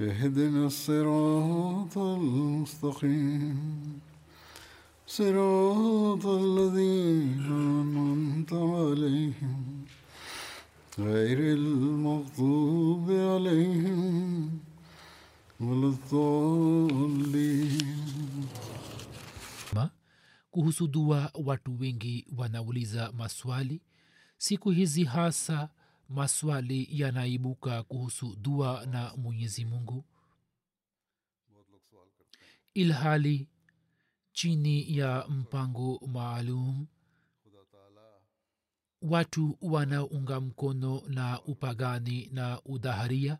اهدنا الصراط المستقيم. صراط الذين أنعمت عليهم. غير المغضوب عليهم ولا الضالين. Kuhusu dua watu wengi wanauliza maswali. Siku hizi hasa maswali yanaibuka kuhusu dua na mwenyezi mungu? Ilhali chini ya mpango maalum watu wanaunga mkono na upagani na udhaharia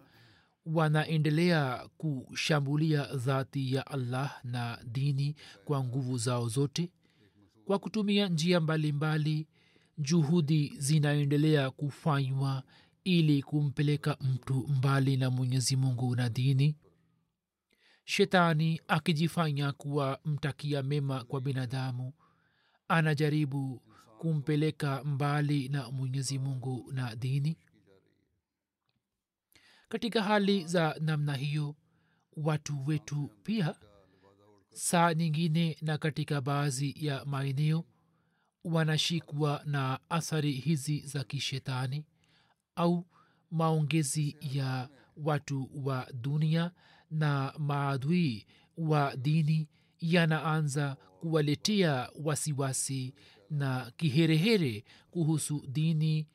wanaendelea kushambulia dhati ya allah na dini kwa nguvu zao zote kwa kutumia njia mbalimbali mbali, juhudi zinaendelea kufanywa ili kumpeleka mtu mbali na mwenyezi mungu na dini. Shetani akijifanya kuwa mtakia mema kwa binadamu anajaribu kumpeleka mbali na mwenyezi mungu na dini. Katika hali za namna hiyo watu wetu pia saa nyingine na katika baadhi ya maeneo wanashikwa na athari hizi za kishetani au maongezi ya watu wa dunia na maadui wa dini yanaanza kuwaletea wasiwasi na kiherehere kuhusu dini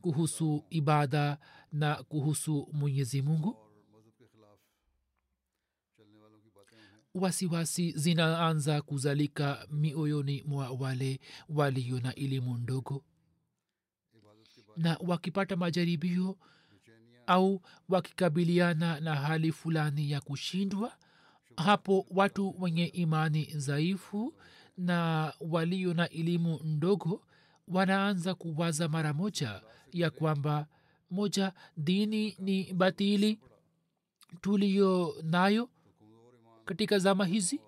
kuhusu ibada na kuhusu mwenyezi mungu wasiwasi zinaanza kuzalika mioyoni mwa wale walio na elimu ndogo. Na wakipata majaribio au wakikabiliana na hali fulani ya kushindwa hapo watu wenye imani dhaifu na walio na elimu ndogo wanaanza kuwaza mara moja ya kwamba moja dini ni batili tuliyo nayo katika zama hizi?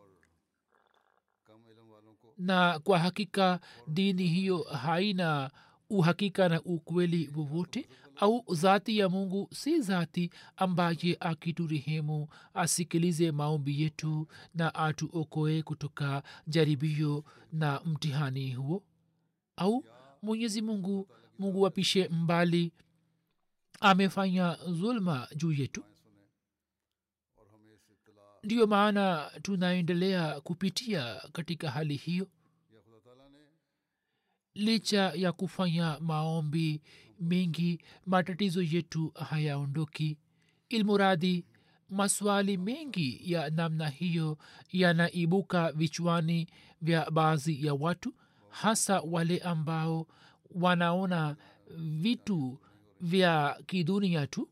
Na kwa hakika dini hiyo haina uhakika na ukweli wowote au zati ya mungu si zati ambaye akiturehemu asikilize maombi yetu na atuokoe kutoka jaribio na mtihani huo? Au mwenyezi mungu mungu wapishe mbali amefanya zulma juu yetu ndiyo maana tunaendelea kupitia katika hali hiyo. Licha ya kufanya maombi mengi matatizo yetu hayaondoki. Ilmuradhi maswali mengi ya namna hiyo yanaibuka vichwani vya baadhi ya watu hasa wale ambao wanaona vitu vya kidunia tu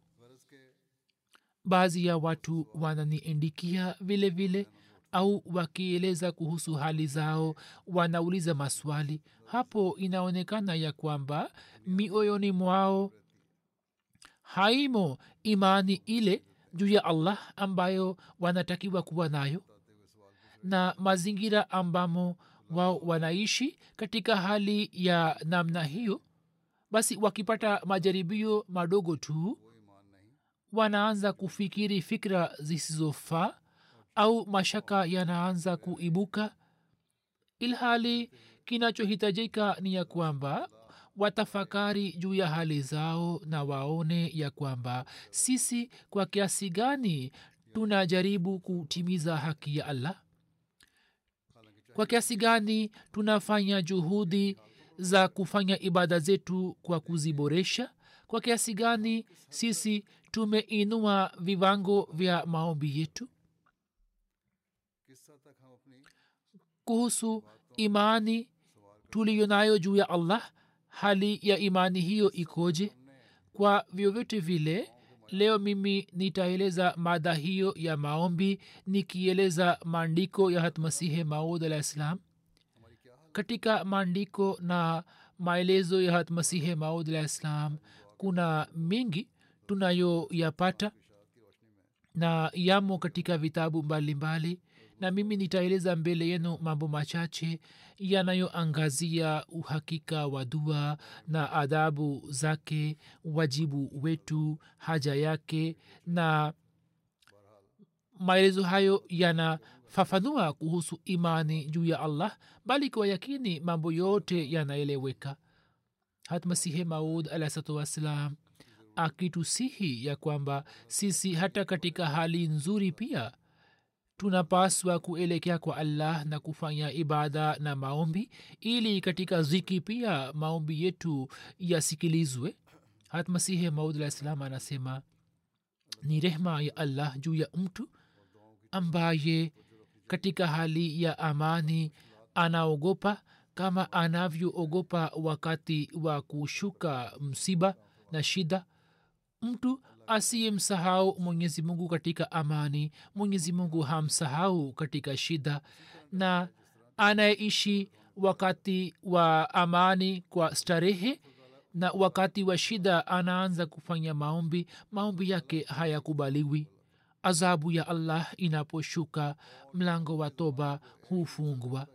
baadhi ya watu wananiendikia vile vile au wakieleza kuhusu hali zao wanauliza maswali. Hapo inaonekana ya kwamba mioyoni mwao haimo imani ile juu ya allah ambayo wanatakiwa kuwa nayo na mazingira ambamo wao wanaishi katika hali ya namna hiyo. Basi wakipata majaribio madogo tu wanaanza kufikiri fikra zisizofaa au mashaka yanaanza kuibuka ilhali kinachohitajika ni ya kwamba watafakari juu ya hali zao na waone ya kwamba sisi kwa kiasi gani tunajaribu kutimiza haki ya allah? Kwa kiasi gani tunafanya juhudi za kufanya ibada zetu kwa kuziboresha kwa kiasi gani sisi tumeinua viwango vya maombi yetu? Kuhusu imani tuliyo nayo juu ya allah hali ya imani hiyo ikoje? Kwa vyovyote vile leo mimi nitaeleza mada hiyo ya maombi nikieleza maandiko ya hatmasihe maud alah ssalam katika maandiko na maelezo ya hatmasihe maud alah ssalam kuna mingi tunayoyapata na yamo katika vitabu mbalimbali mbali na mimi nitaeleza mbele yenu mambo machache yanayoangazia uhakika wa dua na adhabu zake wajibu wetu haja yake na maelezo hayo yanafafanua kuhusu imani juu ya allah bali kwa yakini mambo yote yanaeleweka hatmasihe maud alahsatu wassalam akitusihi ya kwamba sisi hata katika hali nzuri pia tunapaswa kuelekea kwa allah na kufanya ibada na maombi ili katika ziki pia maombi yetu yasikilizwe. Hatmasihi maud alah salam anasema ni rehma ya allah juu ya mtu ambaye katika hali ya amani anaogopa kama anavyoogopa wakati wa kushuka msiba na shida mtu asiyemsahau mwenyezi mungu katika amani mwenyezi mungu hamsahau katika shida na anayeishi wakati wa amani kwa starehe na wakati wa shida anaanza kufanya maombi maombi yake hayakubaliwi. Adhabu ya allah inaposhuka mlango wa toba hufungwa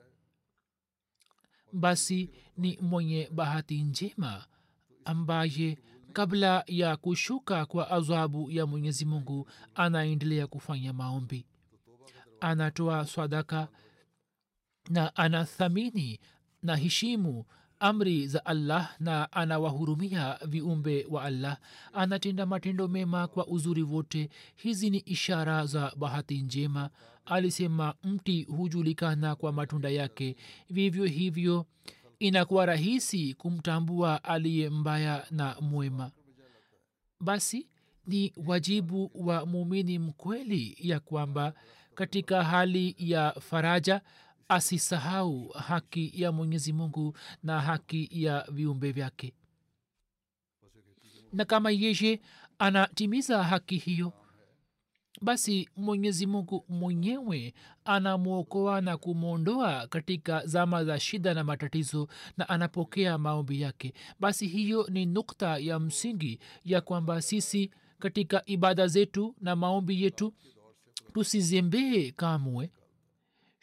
basi ni mwenye bahati njema ambaye kabla ya kushuka kwa adhabu ya mwenyezi mungu anaendelea kufanya maombi. Anatoa sadaka na anathamini na heshimu amri za allah na anawahurumia viumbe wa allah. Anatenda matendo mema kwa uzuri wote. Hizi ni ishara za bahati njema. Alisema mti hujulikana kwa matunda yake. Vivyo hivyo inakuwa rahisi kumtambua aliye mbaya na mwema. Basi ni wajibu wa muumini mkweli ya kwamba katika hali ya faraja asisahau haki ya mwenyezi mungu na haki ya viumbe vyake. Na kama yeye anatimiza haki hiyo basi mwenyezi mungu mwenyewe anamwokoa na kumwondoa katika zama za shida na matatizo na anapokea maombi yake. Basi hiyo ni nukta ya msingi ya kwamba sisi katika ibada zetu na maombi yetu tusizembee kamwe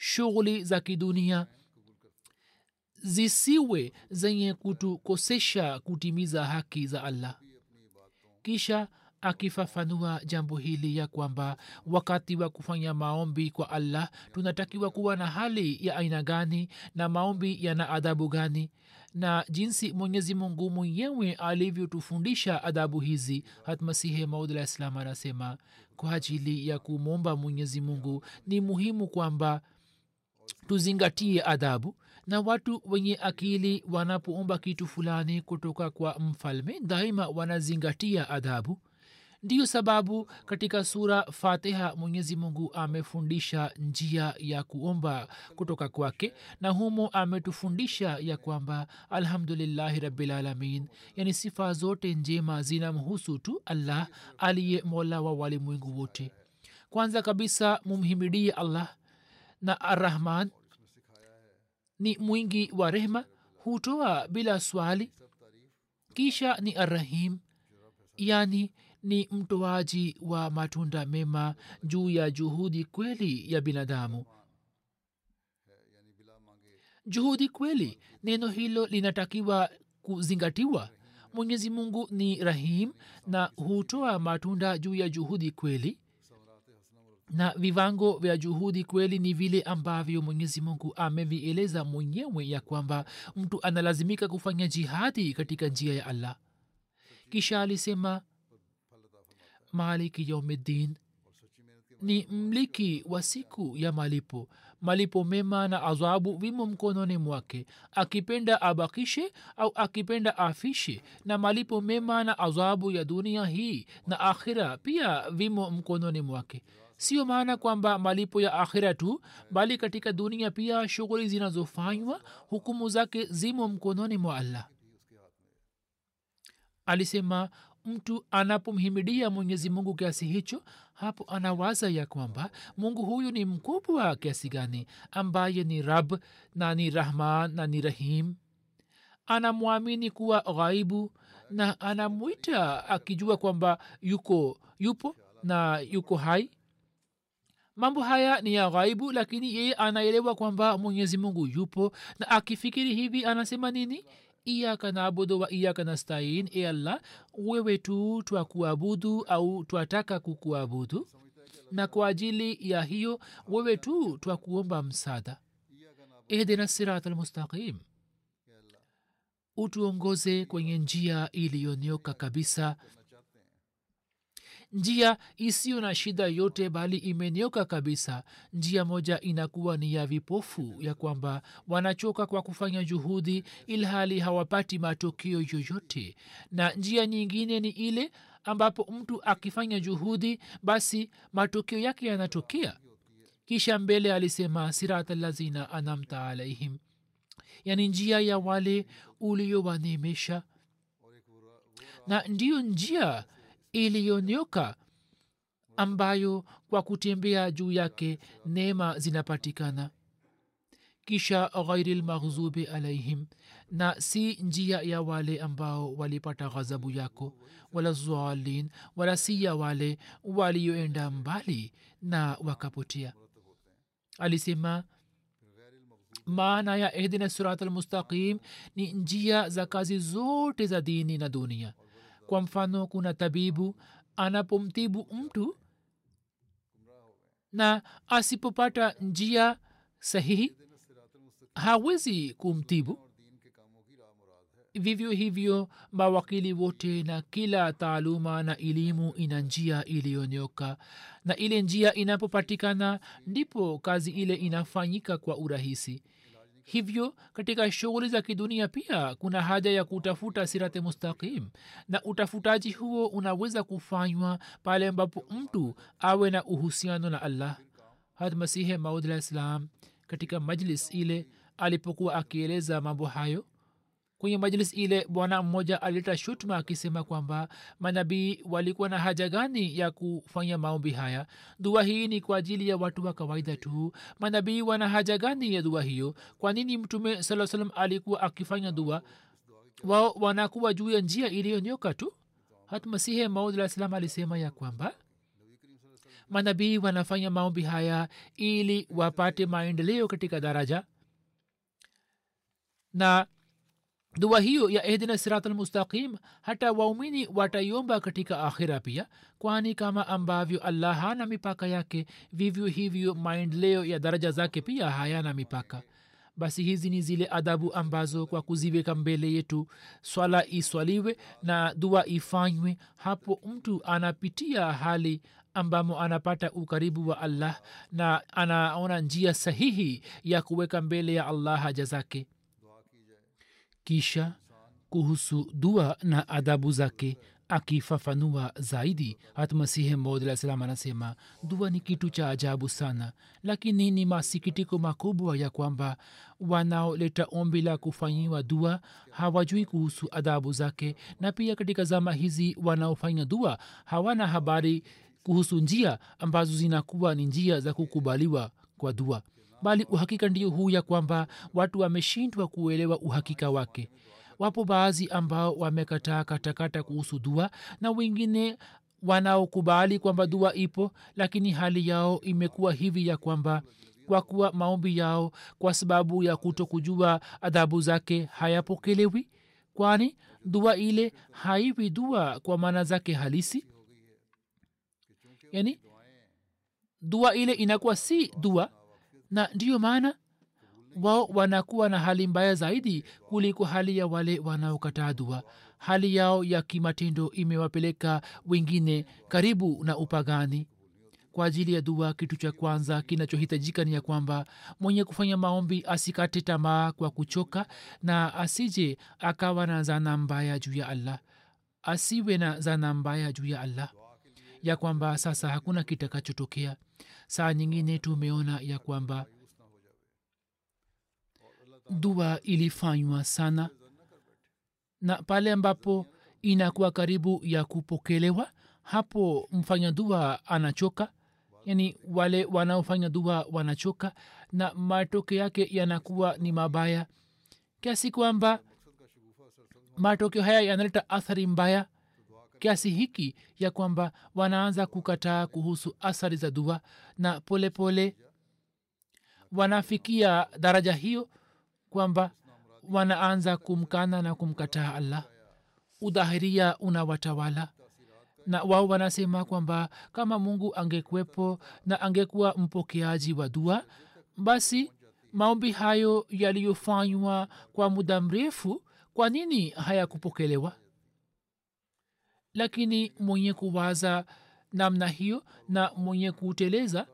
shughuli za kidunia zisiwe zenye kutukosesha kutimiza haki za allah. Kisha akifafanua jambo hili ya kwamba wakati wa kufanya maombi kwa allah tunatakiwa kuwa na hali ya aina gani na maombi yana adhabu gani na jinsi mwenyezi mungu mwenyewe alivyotufundisha adhabu hizi. Hatmasihe maudlah islam anasema kwa ajili ya kumwomba mwenyezi mungu ni muhimu kwamba tuzingatie adhabu na watu wenye akili wanapoomba kitu fulani kutoka kwa mfalme daima wanazingatia adhabu. Ndiyo sababu katika sura fatiha mwenyezi mungu amefundisha njia ya kuomba kutoka kwake na humo ametufundisha ya kwamba alhamdulillahi rabilalamin yani sifa zote njema zinamhusu tu allah aliye mola wa walimwengu wote. Kwanza kabisa mumhimidie allah na arrahman ni mwingi wa rehma hutoa bila swali kisha ni arrahim yani ni mtoaji wa matunda mema juu ya juhudi kweli ya binadamu. Juhudi kweli neno hilo linatakiwa kuzingatiwa. Mwenyezi mungu ni rahim na hutoa matunda juu ya juhudi kweli na viwango vya juhudi kweli ni vile ambavyo mwenyezi mungu amevieleza mwenyewe ya kwamba mtu analazimika kufanya jihadi katika njia ya allah. Kisha alisema maliki yaumidin ni mliki wa siku ya malipo. Malipo mema na adhabu vimo mkononi mwake. Akipenda abakishe au akipenda afishe na malipo mema na adhabu ya dunia hii na akhira pia vimo mkononi mwake sio maana kwamba malipo ya akhira tu bali katika dunia pia shughuli zinazofanywa hukumu zake zimo mkononi mwa allah. Alisema mtu anapomhimidia mwenyezi mungu kiasi hicho hapo anawaza ya kwamba mungu huyu ni mkubwa kiasi gani ambaye ni rab na ni rahman na ni rahim. Anamwamini kuwa ghaibu na anamwita akijua kwamba yuko yupo na yuko hai mambo haya ni ya ghaibu lakini yeye anaelewa kwamba mwenyezi mungu yupo. Na akifikiri hivi anasema nini? Iyaka naabudu wa iyaka nastain. E allah wewe tu twakuabudu au twataka kukuabudu. Na kwa ajili ya hiyo wewe tu twakuomba msaada. Ihdina sirat almustaqim utuongoze kwenye njia iliyonyoka kabisa njia isiyo na shida yote bali imenyoka kabisa. Njia moja inakuwa ni ya vipofu ya kwamba wanachoka kwa kufanya juhudi ilhali hawapati matokeo yoyote. Na njia nyingine ni ile ambapo mtu akifanya juhudi basi matokeo yake yanatokea. Kisha mbele alisema sirat anamta alaihim. Yani njia ya wale uliowanemesha na ndiyo njia iliyonyoka ambayo kwa kutembea juu yake neema zinapatikana. Kisha ghairi lmaghzubi alaihim na si njia ya wale ambao walipata ghadhabu yako wala zalin wala si ya wale walioenda mbali na wakapotea. Alisema maana ya ehdina sirat almustaqim ni njia za kazi zote za dini na dunia kwa mfano kuna tabibu anapomtibu mtu na asipopata njia sahihi hawezi kumtibu. Vivyo hivyo mawakili wote na kila taaluma na elimu ina njia iliyonyoka. Na ile njia inapopatikana ndipo kazi ile inafanyika kwa urahisi hivyo katika shughuli za kidunia pia kuna haja ya kutafuta sirate mustaqim. Na utafutaji huo unaweza kufanywa pale ambapo mtu awe na uhusiano na allah. Had masihe maudlah katika majlis ile alipokuwa akieleza mambo hayo kwenye majlis ile bwana mmoja alileta shutma akisema kwamba manabii walikuwa na haja gani ya kufanya maombi haya. Dua hii ni kwa ajili ya watu wa kawaida tu. Manabii wana haja gani ya dua hiyo? Kwa nini mtume saa salam alikuwa akifanya dua? Wao wanakuwa juu ya njia iliyonyoka tu? Hat alah salam alisema ya kwamba manabii wanafanya maombi haya ili wapate maendeleo katika daraja. Na dua hiyo ya ehdina siratalmustaqim hata waumini wataiomba katika akhira pia kwani kama ambavyo allah hana mipaka yake vivyo hivyo maendeleo ya daraja zake pia hayana mipaka basi hizi ni zile adabu ambazo kwa kuziweka mbele yetu swala iswaliwe na dua ifanywe hapo mtu anapitia hali ambamo anapata ukaribu wa allah na anaona njia sahihi ya kuweka mbele ya allah haja zake kisha kuhusu dua na adabu zake akifafanua zaidi. Hatmasihi maud salam anasema dua ni kitu cha ajabu sana lakini ni masikitiko makubwa ya kwamba wanaoleta ombi la kufanyiwa dua hawajui kuhusu adabu zake na pia katika zama hizi wanaofanya dua hawana habari kuhusu njia ambazo zinakuwa ni njia za kukubaliwa kwa dua bali uhakika ndio huu ya kwamba watu wameshindwa kuelewa uhakika wake. Wapo baadhi ambao wamekataa katakata kuhusu dua na wengine wanaokubali kwamba dua ipo lakini hali yao imekuwa hivi ya kwamba kwa kuwa maombi yao kwa sababu ya kuto kujua adhabu zake hayapokelewi kwani dua ile haiwi dua kwa maana zake halisi. Yani dua ile inakuwa si dua na ndiyo maana wao wanakuwa na hali mbaya zaidi kuliko hali ya wale wanaokataa dua. Hali yao ya kimatendo imewapeleka wengine karibu na upagani. Kwa ajili ya dua kitu cha kwanza kinachohitajika ni ya kwamba mwenye kufanya maombi asikate tamaa kwa kuchoka na asije akawa na zana mbaya juu ya allah. Asiwe na zana mbaya juu ya allah. Ya kwamba sasa hakuna kitakachotokea saa nyingine tumeona ya kwamba dua ilifanywa sana na pale ambapo inakuwa karibu ya kupokelewa hapo mfanya dua anachoka. Yani wale wanaofanya dua wanachoka na matokeo yake yanakuwa ni mabaya. Kiasi kwamba matokeo haya yanaleta athari mbaya kiasi hiki ya kwamba wanaanza kukataa kuhusu athari za dua na polepole pole, wanafikia daraja hiyo kwamba wanaanza kumkana na kumkataa allah. Udhahiria unawatawala. Na wao wanasema kwamba kama mungu angekuwepo na angekuwa mpokeaji wa dua basi maombi hayo yaliyofanywa kwa muda mrefu kwa nini hayakupokelewa lakini mwenye kuwaza namna hiyo na mwenye kuteleza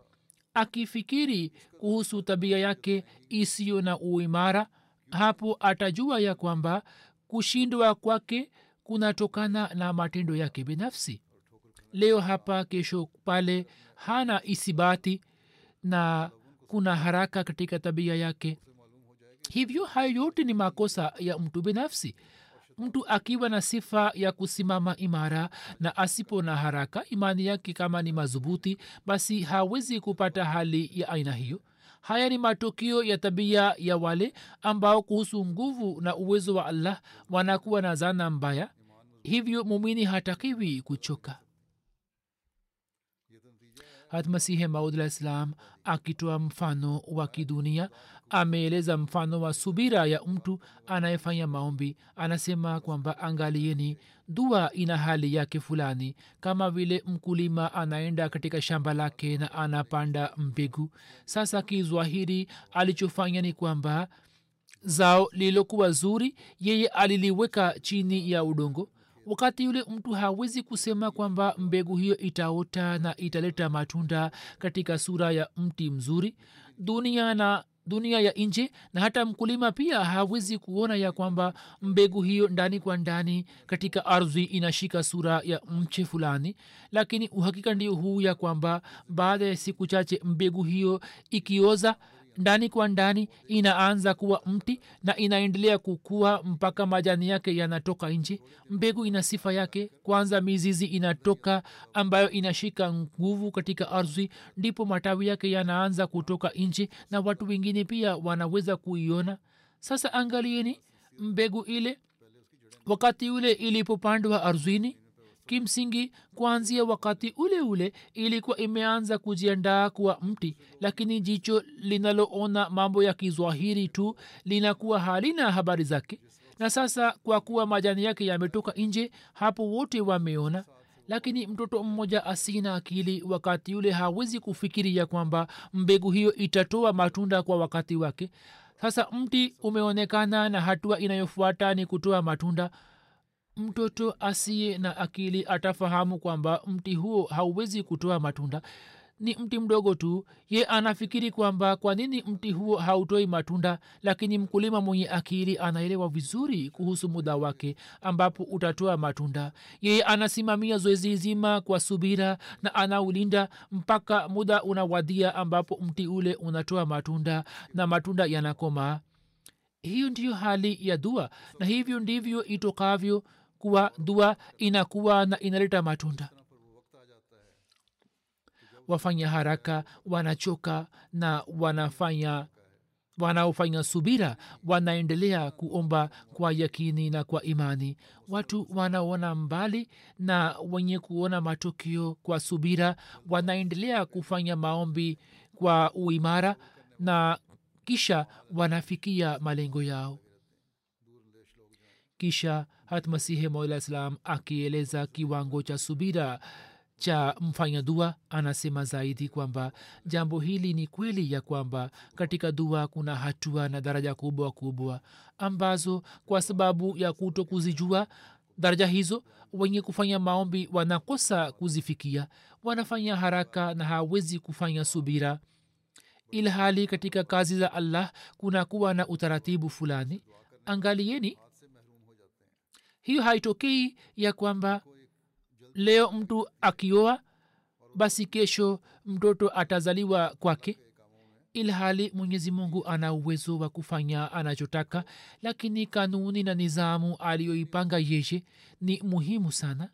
akifikiri kuhusu tabia yake isiyo na uimara hapo atajua ya kwamba kushindwa kwake kunatokana na matendo yake binafsi. Leo hapa kesho pale hana isibati na kuna haraka katika tabia yake. Hivyo hayo yote ni makosa ya mtu binafsi mtu akiwa na sifa ya kusimama imara na asipo na haraka imani yake kama ni madhubuti basi hawezi kupata hali ya aina hiyo. Haya ni matokeo ya tabia ya wale ambao kuhusu nguvu na uwezo wa allah wanakuwa na zana mbaya. Hivyo mumini hatakiwi kuchoka. Hatmasihe maudlah islam akitoa mfano wa kidunia ameeleza mfano wa subira ya mtu anayefanya maombi. Anasema kwamba angalieni dua ina hali yake fulani kama vile mkulima anaenda katika shamba lake na anapanda mbegu. Sasa kizwahiri alichofanya ni kwamba zao lililokuwa zuri yeye aliliweka chini ya udongo. Wakati yule mtu hawezi kusema kwamba mbegu hiyo itaota na italeta matunda katika sura ya mti mzuri dunia na dunia ya nje na hata mkulima pia hawezi kuona ya kwamba mbegu hiyo ndani kwa ndani katika ardhi inashika sura ya mche fulani. Lakini uhakika ndio huu ya kwamba baada ya siku chache mbegu hiyo ikioza ndani kwa ndani inaanza kuwa mti na inaendelea kukua mpaka majani yake yanatoka nje. Mbegu ina sifa yake. Kwanza mizizi inatoka ambayo inashika nguvu katika ardhi. Ndipo matawi yake yanaanza kutoka nje na watu wengine pia wanaweza kuiona. Sasa angalieni mbegu ile. Wakati ule ilipopandwa ardhini kimsingi kuanzia wakati ule ule ilikuwa imeanza kujiandaa kuwa mti lakini jicho linaloona mambo ya kizwahiri tu linakuwa halina habari zake. Na sasa kwa kuwa majani yake yametoka nje hapo wote wameona. Lakini mtoto mmoja asina akili wakati yule hawezi kufikiria kwamba mbegu hiyo itatoa matunda kwa wakati wake. Sasa mti umeonekana na hatua inayofuata ni kutoa matunda mtoto asiye na akili atafahamu kwamba mti huo hauwezi kutoa matunda. Ni mti mdogo tu. Ye anafikiri kwamba kwa nini mti huo hautoi matunda lakini mkulima mwenye akili anaelewa vizuri kuhusu muda wake ambapo utatoa matunda. Yeye anasimamia zoezi zima kwa subira na anaulinda mpaka muda unawadia ambapo mti ule unatoa matunda na matunda yanakomaa hiyo ndiyo hali ya dua na hivyo ndivyo itokavyo kuwa dua inakuwa na inaleta matunda. Wafanya haraka wanachoka na wanafanya wanaofanya subira wanaendelea kuomba kwa yakini na kwa imani. Watu wanaona mbali na wenye kuona matokeo kwa subira wanaendelea kufanya maombi kwa uimara na kisha wanafikia malengo yao kisha hatmasihi maula islam akieleza kiwango cha subira cha mfanya dua anasema zaidi kwamba jambo hili ni kweli ya kwamba katika dua kuna hatua na daraja kubwa kubwa ambazo kwa sababu ya kuto kuzijua daraja hizo wenye kufanya maombi wanakosa kuzifikia wanafanya haraka na hawezi kufanya subira. Ilhali katika kazi za allah kuna kuwa na utaratibu fulani. Angalieni hiyo haitokei ya kwamba leo mtu akioa basi kesho mtoto atazaliwa kwake ilhali mwenyezi mungu ana uwezo wa kufanya anachotaka lakini kanuni na nizamu aliyoipanga yeye ni muhimu sana.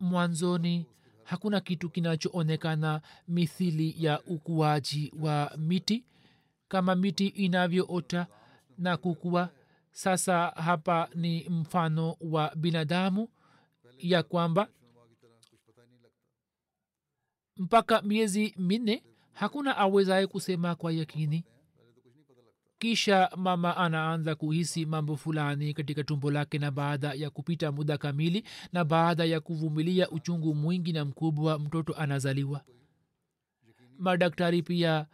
Mwanzoni hakuna kitu kinachoonekana mithili ya ukuaji wa miti kama miti inavyoota na kukua sasa hapa ni mfano wa binadamu ya kwamba mpaka miezi minne hakuna awezaye kusema kwa yakini. Kisha mama anaanza kuhisi mambo fulani katika tumbo lake na baada ya kupita muda kamili na baada ya kuvumilia uchungu mwingi na mkubwa mtoto anazaliwa. Madaktari pia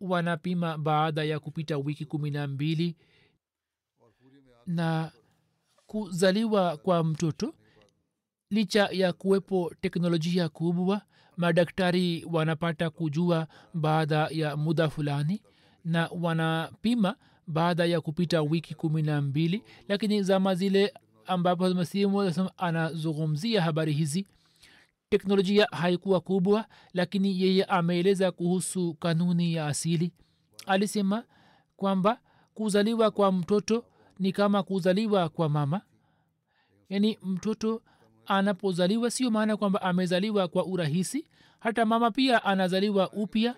wanapima baada ya kupita wiki kumi na mbili na kuzaliwa kwa mtoto licha ya kuwepo teknolojia kubwa madaktari wanapata kujua baada ya muda fulani na wanapima baada ya kupita wiki kumi na mbili lakini zama zile ambapo masimu anazungumzia habari hizi teknolojia haikuwa kubwa lakini yeye ameeleza kuhusu kanuni ya asili. Alisema kwamba kuzaliwa kwa mtoto ni kama kuzaliwa kwa mama. Yaani mtoto anapozaliwa sio maana kwamba amezaliwa kwa urahisi. Hata mama pia anazaliwa upya.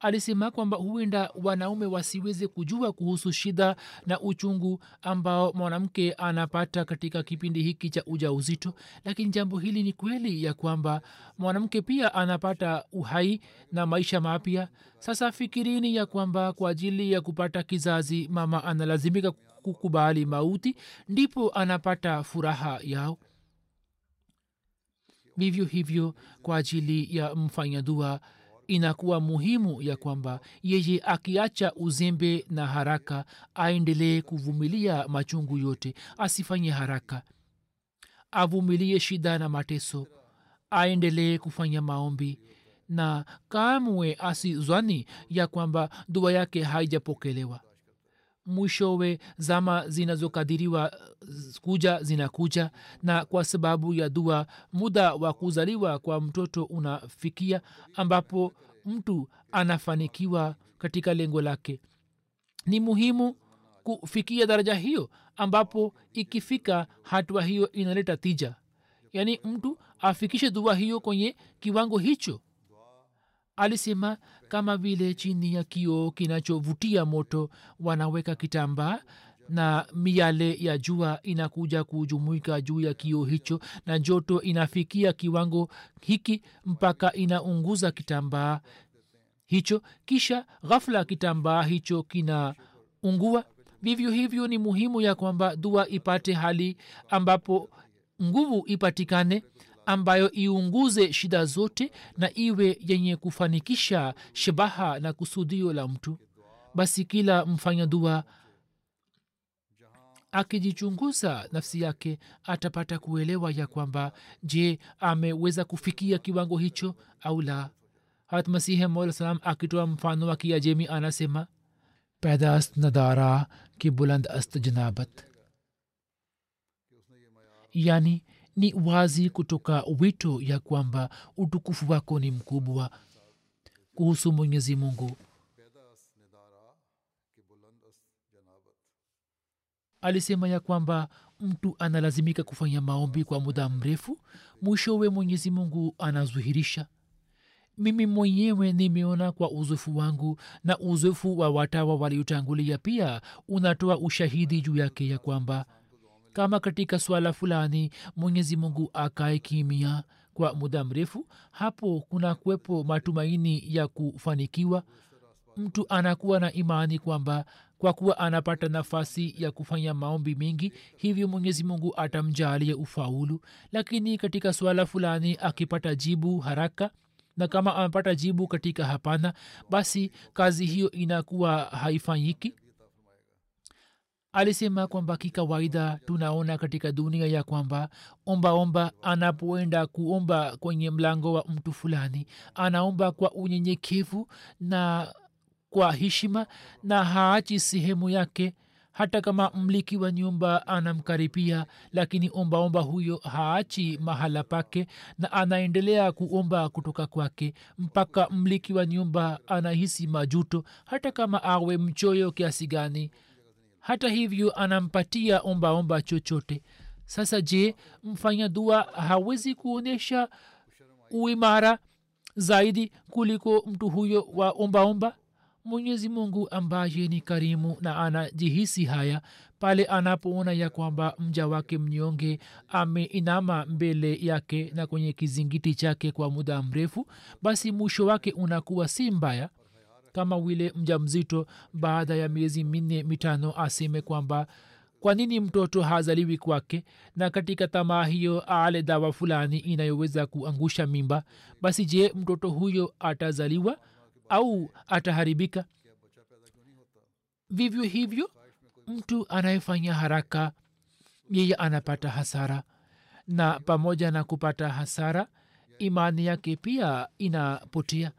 Alisema kwamba huenda wanaume wasiweze kujua kuhusu shida na uchungu ambao mwanamke anapata katika kipindi hiki cha uja uzito lakini jambo hili ni kweli ya kwamba mwanamke pia anapata uhai na maisha mapya. Sasa fikirini ya kwamba kwa ajili ya kupata kizazi mama analazimika kukubali mauti ndipo anapata furaha yao. Vivyo hivyo kwa ajili ya mfanya dua inakuwa muhimu ya kwamba yeye akiacha uzembe na haraka aendelee kuvumilia machungu yote asifanye haraka. Avumilie shida na mateso aendelee kufanya maombi na kamwe asizwani ya kwamba dua yake haijapokelewa mwishowe zama zinazokadiriwa kuja zinakuja. Na kwa sababu ya dua muda wa kuzaliwa kwa mtoto unafikia ambapo mtu anafanikiwa katika lengo lake. Ni muhimu kufikia daraja hiyo ambapo ikifika hatua hiyo inaleta tija. Yaani mtu afikishe dua hiyo kwenye kiwango hicho alisema kama vile chini ya kioo kinachovutia moto wanaweka kitambaa na miale ya jua inakuja kujumuika juu ya kioo hicho na joto inafikia kiwango hiki mpaka inaunguza kitambaa hicho. Kisha ghafla kitambaa hicho kinaungua. Vivyo hivyo ni muhimu ya kwamba dua ipate hali ambapo nguvu ipatikane ambayo iunguze shida zote na iwe yenye kufanikisha shabaha na kusudio la mtu. Basi kila mfanya dua akijichunguza nafsi yake atapata kuelewa ya kwamba je ameweza kufikia kiwango hicho au la? Harat masihi mausalam akitoa mfano wa kiajemi anasema پیداست ندارا کی بلند است جنابت یعنی ni wazi kutoka wito ya kwamba utukufu wako ni mkubwa. Kuhusu mwenyezi mungu. Alisema ya kwamba mtu analazimika kufanya maombi kwa muda mrefu mwishowe mwenyezi mungu anazuhirisha. Mimi mwenyewe nimeona kwa uzoefu wangu na uzoefu wa watawa waliotangulia pia unatoa ushahidi juu yake ya kwamba kama katika swala fulani mwenyezi mungu akae kimia kwa muda mrefu hapo kuna kuwepo matumaini ya kufanikiwa. Mtu anakuwa na imani kwamba kwa kuwa anapata nafasi ya kufanya maombi mengi hivyo mwenyezi mungu atamjaalia ufaulu. Lakini katika swala fulani akipata jibu haraka na kama amepata jibu katika hapana basi kazi hiyo inakuwa haifanyiki alisema kwamba kikawaida tunaona katika dunia ya kwamba ombaomba anapoenda kuomba kwenye mlango wa mtu fulani anaomba kwa unyenyekevu na kwa heshima na haachi sehemu yake. Hata kama mliki wa nyumba anamkaribia lakini ombaomba huyo haachi mahala pake na anaendelea kuomba kutoka kwake. Mpaka mliki wa nyumba anahisi majuto hata kama awe mchoyo kiasi gani hata hivyo anampatia ombaomba chochote. Sasa je mfanya dua hawezi kuonyesha uimara zaidi kuliko mtu huyo wa ombaomba? Mwenyezi mungu ambaye ni karimu na anajihisi haya pale anapoona ya kwamba mja wake mnyonge ameinama mbele yake na kwenye kizingiti chake kwa muda mrefu basi mwisho wake unakuwa si mbaya kama vile mja mzito baada ya miezi minne mitano aseme kwamba kwa nini mtoto hazaliwi kwake? Na katika tamaa hiyo ale dawa fulani inayoweza kuangusha mimba basi je mtoto huyo atazaliwa au ataharibika? Vivyo hivyo mtu anayefanya haraka yeye anapata hasara. Na pamoja na kupata hasara imani yake pia inapotea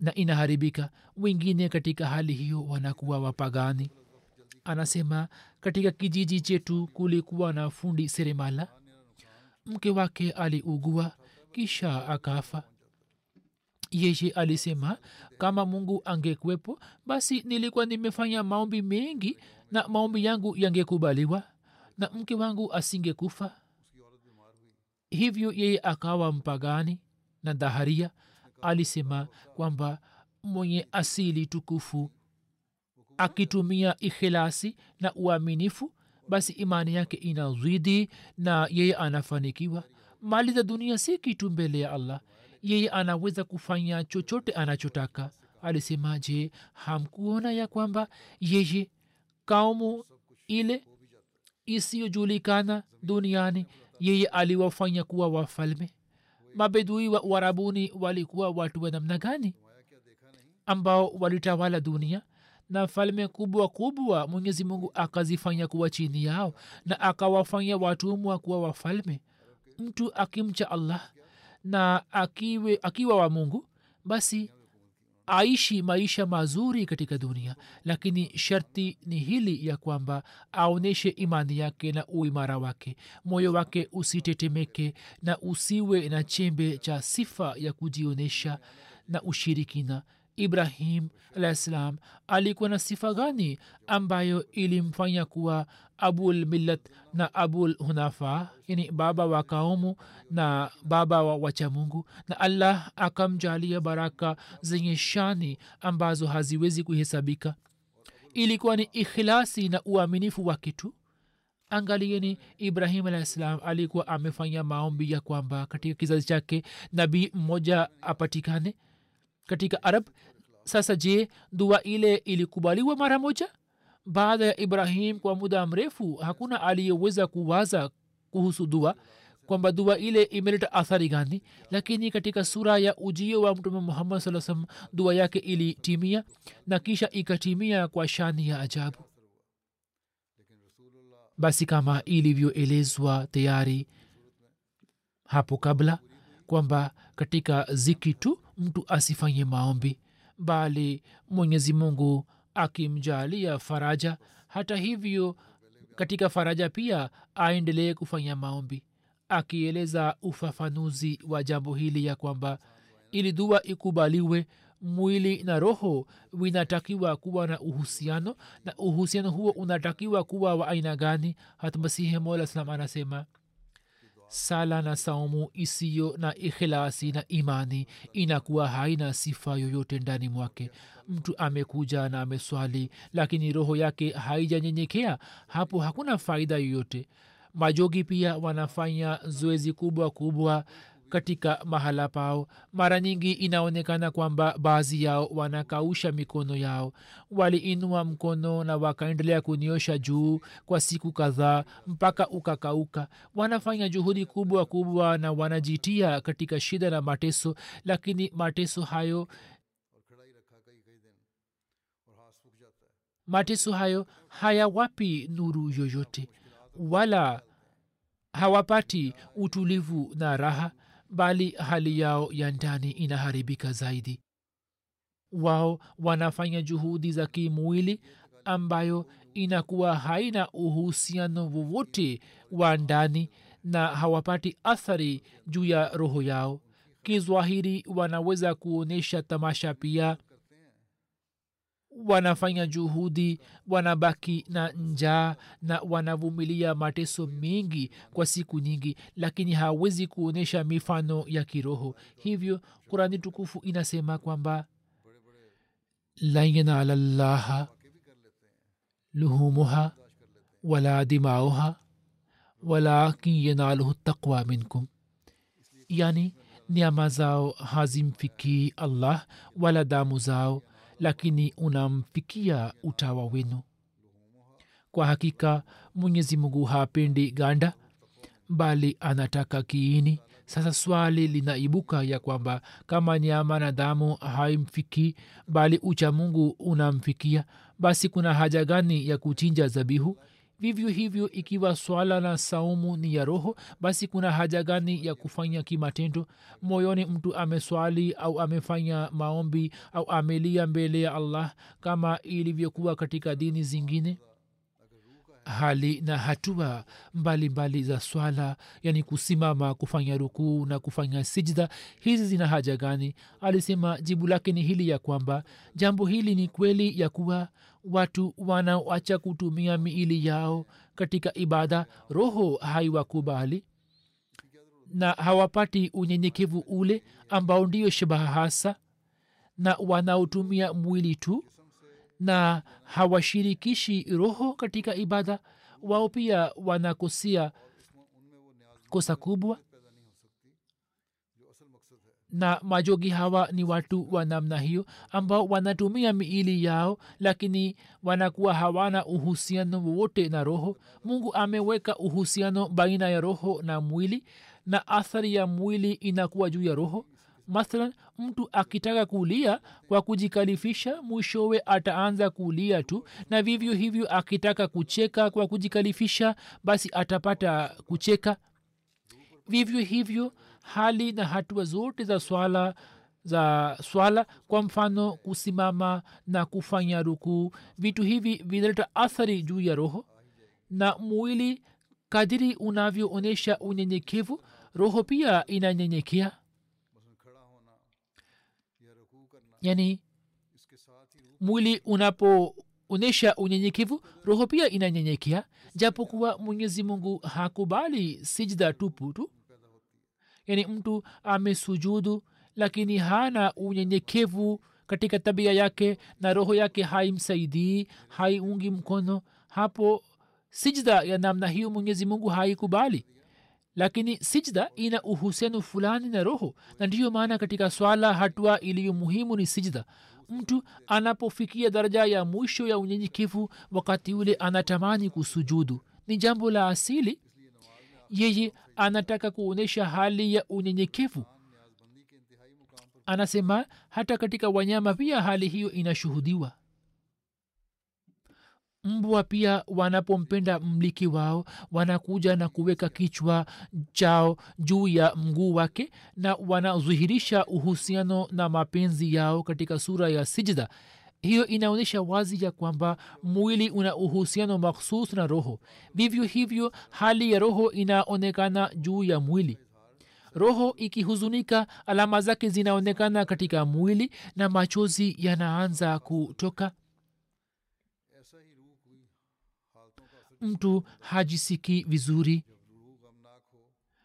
na inaharibika. Wengine katika hali hiyo wanakuwa wapagani. Anasema katika kijiji chetu kulikuwa na fundi seremala. Mke wake aliugua kisha akafa. Yeye alisema kama mungu angekwepo basi nilikuwa nimefanya maombi mengi na maombi yangu yangekubaliwa na mke wangu asingekufa hivyo yeye akawa mpagani na dhaharia alisema kwamba mwenye asili tukufu akitumia ikhilasi na uaminifu basi imani yake inazidi na yeye anafanikiwa. Mali za dunia si kitu mbele ya allah. Yeye anaweza kufanya chochote anachotaka. Alisema je hamkuona ya kwamba yeye kaumu ile isiyojulikana duniani yeye aliwafanya kuwa wafalme mabedui wa uarabuni walikuwa watu wa namna gani? Ambao walitawala dunia? Na falme kubwa kubwa mwenyezi mungu akazifanya kuwa chini yao na akawafanya watumwa kuwa wafalme? Mtu akimcha allah na akiwe, akiwa wa mungu basi aishi maisha mazuri katika dunia lakini sharti ni hili ya kwamba aonyeshe imani yake na uimara wake moyo wake usitetemeke na usiwe na chembe cha sifa ya kujionyesha na ushirikina ibrahim alah ssalam alikuwa na sifa gani ambayo ilimfanya kuwa abulmillat na abul hunafa? Yani baba wa kaumu na baba wa wachamungu na allah akamjalia baraka zenye shani ambazo haziwezi kuhesabika. Ilikuwa ni ikhilasi na uaminifu wa kitu. Angalieni ibrahim alah ssalam alikuwa amefanya maombi ya kwamba katika kizazi chake nabii mmoja apatikane katika arab. Sasa je dua ile ilikubaliwa mara moja? Baada ya ibrahim kwa muda mrefu hakuna aliyeweza kuwaza kuhusu dua kwamba dua ile imeleta athari gani? Lakini katika sura ya ujio wa mtume muhammad saa salam dua yake ilitimia na kisha ikatimia kwa shani ya ajabu. Basi kama ilivyoelezwa tayari hapo kabla kwamba katika ziki tu mtu asifanye maombi bali mwenyezi mungu akimjalia faraja. Hata hivyo katika faraja pia aendelee kufanya maombi akieleza ufafanuzi wa jambo hili ya kwamba ili dua ikubaliwe mwili na roho vinatakiwa kuwa na uhusiano na uhusiano huo unatakiwa kuwa wa aina gani? Hata mola salam anasema sala na saumu isiyo na ikhilasi na imani inakuwa haina sifa yoyote ndani mwake. Mtu amekuja na ameswali lakini roho yake haijanyenyekea hapo hakuna faida yoyote. Majogi pia wanafanya zoezi kubwa kubwa katika mahala pao. Mara nyingi inaonekana kwamba baadhi yao wanakausha mikono yao. Waliinua mkono na wakaendelea kuniosha juu kwa siku kadhaa mpaka ukakauka. Wanafanya juhudi kubwa kubwa na wanajitia katika shida na mateso lakini mateso hayo mateso hayo hayawapi nuru yoyote wala hawapati utulivu na raha bali hali yao ya ndani inaharibika zaidi. Wao wanafanya juhudi za kimwili ambayo inakuwa haina uhusiano wowote wa ndani na hawapati athari juu ya roho yao. Kizwahiri wanaweza kuonyesha tamasha pia wanafanya juhudi wanabaki na njaa na wanavumilia mateso mengi kwa siku nyingi lakini hawezi kuonyesha mifano ya kiroho. Hivyo kurani tukufu inasema kwamba laina yanala llaha luhumuha wala dimauha walakin yanaluhu taqwa minkum. Yani niama zao hazimfikii allah wala damu zao lakini unamfikia utawa wenu. Kwa hakika mwenyezi mungu hapendi ganda bali anataka kiini. Sasa swali linaibuka ya kwamba kama nyama na damu haimfikii bali ucha mungu unamfikia basi kuna haja gani ya kuchinja zabihu vivyo hivyo ikiwa swala na saumu ni ya roho basi kuna haja gani ya kufanya kimatendo? Moyoni mtu ameswali au amefanya maombi au amelia mbele ya allah kama ilivyokuwa katika dini zingine? Hali na hatua mbalimbali mbali za swala yani kusimama kufanya rukuu na kufanya sijda hizi zina haja gani? Alisema jibu lake ni hili ya kwamba jambo hili ni kweli ya kuwa watu wanaoacha kutumia miili yao katika ibada roho haiwakubali na hawapati unyenyekevu ule ambao ndio shabaha hasa na wanaotumia mwili tu na hawashirikishi roho katika ibada wao pia wanakosia kosa kubwa na majogi hawa ni watu wa namna hiyo ambao wanatumia miili yao lakini wanakuwa hawana uhusiano wowote na roho. Mungu ameweka uhusiano baina ya roho na mwili na athari ya mwili inakuwa juu ya roho. Mathalan mtu akitaka kulia kwa kujikalifisha mwishowe ataanza kulia tu na vivyo hivyo akitaka kucheka kwa kujikalifisha basi atapata kucheka. Vivyo hivyo hali na hatua zote za swala za swala kwa mfano kusimama na kufanya rukuu. Vitu hivi vinaleta athari juu ya roho na mwili kadiri unavyoonyesha unyenyekevu. Roho pia inanyenyekea. Yani mwili unapoonyesha unyenyekevu roho pia inanyenyekea. Japokuwa mwenyezi mungu hakubali sijda tupu tu yani mtu amesujudu lakini hana unyenyekevu katika tabia yake na roho yake haimsaidii haiungi mkono. Hapo sijda ya namna hiyo mwenyezi mungu haikubali. Lakini sijda ina uhusiano fulani na roho. Na ndiyo maana katika swala hatua iliyo muhimu ni sijda. Mtu anapofikia daraja ya mwisho ya unyenyekevu wakati ule anatamani kusujudu. Ni jambo la asili yeye anataka kuonyesha hali ya unyenyekevu. Anasema hata katika wanyama pia hali hiyo inashuhudiwa. Mbwa pia wanapompenda mliki wao wanakuja na kuweka kichwa chao juu ya mguu wake na wanadhihirisha uhusiano na mapenzi yao katika sura ya sijda hiyo inaonyesha wazi ya kwamba mwili una uhusiano makhsus na roho. Vivyo hivyo hali ya roho inaonekana juu ya mwili. Roho ikihuzunika alama zake zinaonekana katika mwili na machozi yanaanza kutoka. Mtu hajisiki vizuri.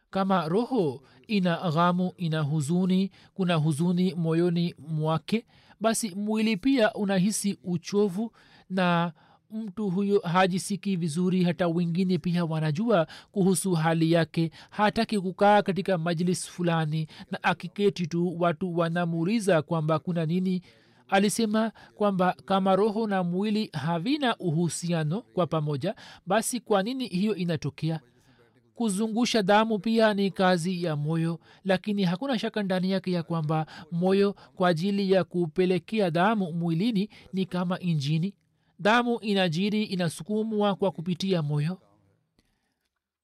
Kama roho ina ghamu ina huzuni kuna huzuni moyoni mwake basi mwili pia unahisi uchovu na mtu huyo hajisiki vizuri. Hata wengine pia wanajua kuhusu hali yake. Hataki kukaa katika majlis fulani na akiketi tu watu wanamuuliza kwamba kuna nini. Alisema kwamba kama roho na mwili havina uhusiano kwa pamoja basi kwa nini hiyo inatokea kuzungusha damu pia ni kazi ya moyo lakini hakuna shaka ndani yake ya kwamba moyo kwa ajili ya kupelekea damu mwilini ni kama injini. Damu inajiri inasukumwa kwa kupitia moyo.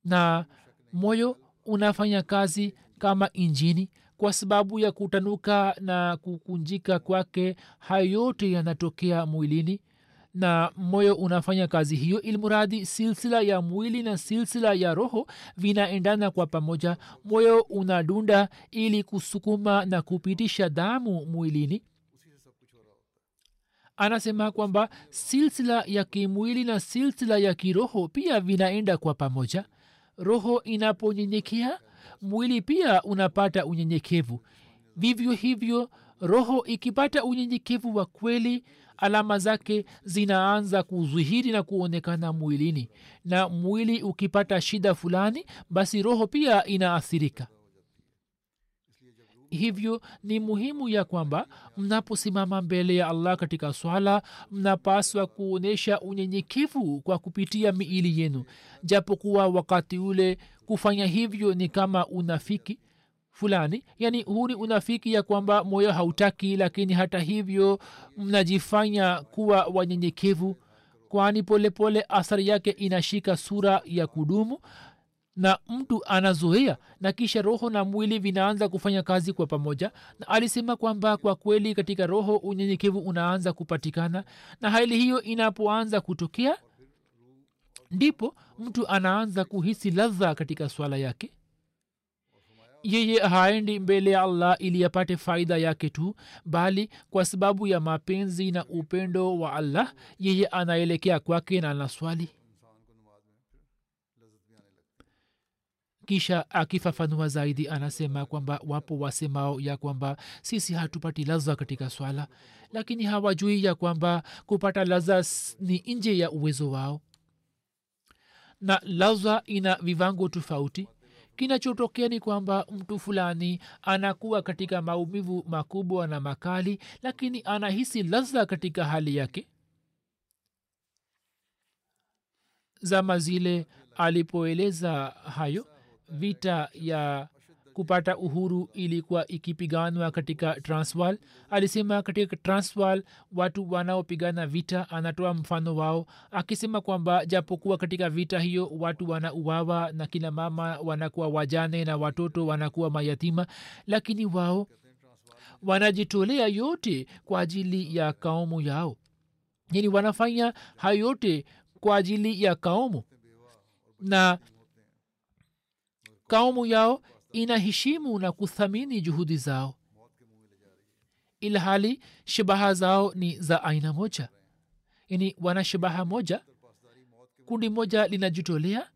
Na moyo unafanya kazi kama injini kwa sababu ya kutanuka na kukunjika kwake hayo yote yanatokea mwilini na moyo unafanya kazi hiyo ilmuradi silsila ya mwili na silsila ya roho vinaendana kwa pamoja. Moyo unadunda ili kusukuma na kupitisha damu mwilini. Anasema kwamba silsila ya kimwili na silsila ya kiroho pia vinaenda kwa pamoja. Roho inaponyenyekea mwili pia unapata unyenyekevu. Vivyo hivyo roho ikipata unyenyekevu wa kweli alama zake zinaanza kudhihiri na kuonekana mwilini. Na mwili ukipata shida fulani basi roho pia inaathirika. Hivyo ni muhimu ya kwamba mnaposimama mbele ya allah katika swala mnapaswa kuonyesha unyenyekevu kwa kupitia miili yenu. Japokuwa wakati ule kufanya hivyo ni kama unafiki fulani. Yani huu ni unafiki ya kwamba moyo hautaki lakini hata hivyo mnajifanya kuwa wanyenyekevu kwani polepole athari yake inashika sura ya kudumu na mtu anazoea na kisha roho na mwili vinaanza kufanya kazi kwa pamoja. Na alisema kwamba kwa kweli katika roho unyenyekevu unaanza kupatikana na hali hiyo inapoanza kutokea ndipo mtu anaanza kuhisi ladha katika swala yake yeye haendi mbele ya allah ili apate faida yake tu bali kwa sababu ya mapenzi na upendo wa allah yeye anaelekea kwake na anaswali. Kisha akifafanua zaidi anasema kwamba wapo wasemao ya kwamba sisi hatupati laza katika swala lakini hawajui ya kwamba kupata laza ni nje ya uwezo wao. Na laza ina vivango tofauti kinachotokea ni kwamba mtu fulani anakuwa katika maumivu makubwa na makali lakini anahisi laza katika hali yake. Zama zile alipoeleza hayo vita ya kupata uhuru ilikuwa ikipiganwa katika transwal alisema katika transwal watu wanaopigana vita anatoa mfano wao akisema kwamba japokuwa katika vita hiyo watu wanauawa na kina mama wanakuwa wajane na watoto wanakuwa mayatima lakini wao wanajitolea yote kwa ajili ya kaumu yao. Yani wanafanya hayo yote kwa ajili ya kaumu. Na kaumu yao inaheshimu na kuthamini juhudi zao. Ilhali shabaha zao ni za aina moja. Yani wana shabaha moja kundi moja linajitolea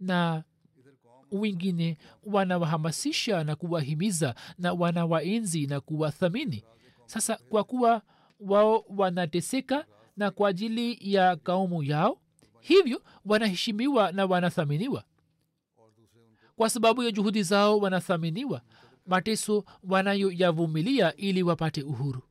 na wengine wanawahamasisha na kuwahimiza na wanawaenzi na kuwathamini. Sasa kwa kuwa wao wanateseka na kwa ajili ya kaumu yao hivyo wanaheshimiwa na wanathaminiwa kwa sababu ya juhudi zao wanathaminiwa mateso wanayoyavumilia ili wapate uhuru.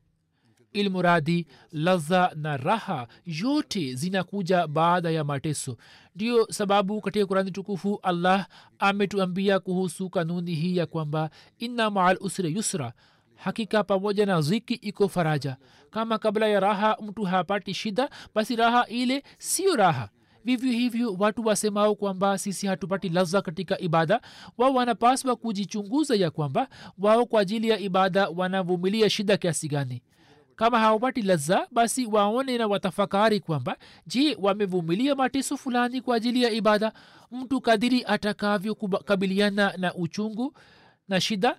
Ilmuradi ladha na raha yote zinakuja baada ya mateso. Ndiyo sababu katika kurani tukufu allah ametuambia kuhusu kanuni hii ya kwamba inna maal usri yusra hakika pamoja na ziki iko faraja. Kama kabla ya raha mtu hapati shida basi raha ile siyo raha vivyo hivyo watu wasemao kwamba sisi hatupati laza katika ibada wao wanapaswa kujichunguza ya kwamba wao kwa ajili ya ibada wanavumilia shida kiasi gani. Kama hawapati laza basi waone na watafakari kwamba je wamevumilia mateso fulani kwa ajili ya ibada? Mtu kadiri atakavyokabiliana na uchungu na shida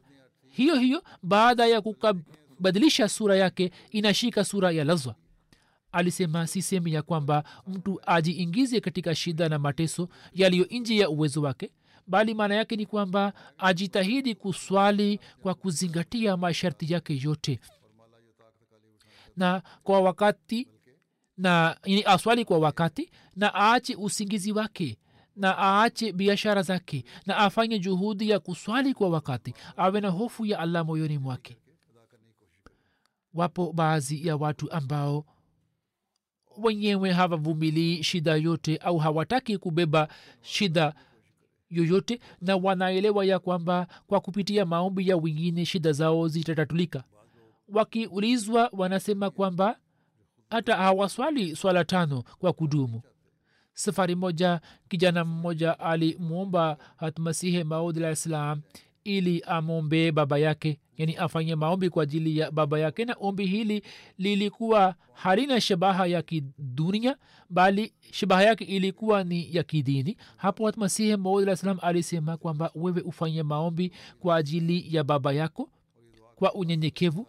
hiyo hiyo baada ya kukabadilisha sura yake inashika sura ya lazwa alisema sisemi ya kwamba mtu ajiingize katika shida na mateso yaliyo nje ya uwezo wake bali maana yake ni kwamba ajitahidi kuswali kwa kuzingatia masharti yake yote. Na kwa wakati na yani aswali kwa wakati na aache usingizi wake na aache biashara zake na afanye juhudi ya kuswali kwa wakati awe na hofu ya allah moyoni mwake. Wapo baadhi ya watu ambao wenyewe hawavumilii shida yote au hawataki kubeba shida yoyote na wanaelewa ya kwamba kwa kupitia maombi ya wengine shida zao zitatatulika. Wakiulizwa wanasema kwamba hata hawaswali swala tano kwa kudumu. Safari moja kijana mmoja alimwomba hatmasihe maud alah ssalam ili amwombee baba yake yani afanye maombi kwa ajili ya baba yake. Na ombi hili lilikuwa halina shabaha ya kidunia bali shabaha yake ilikuwa ni ya kidini. Hapo hatmasihe maud alah salam alisema kwamba wewe ufanye maombi kwa ajili ya baba yako kwa unyenyekevu.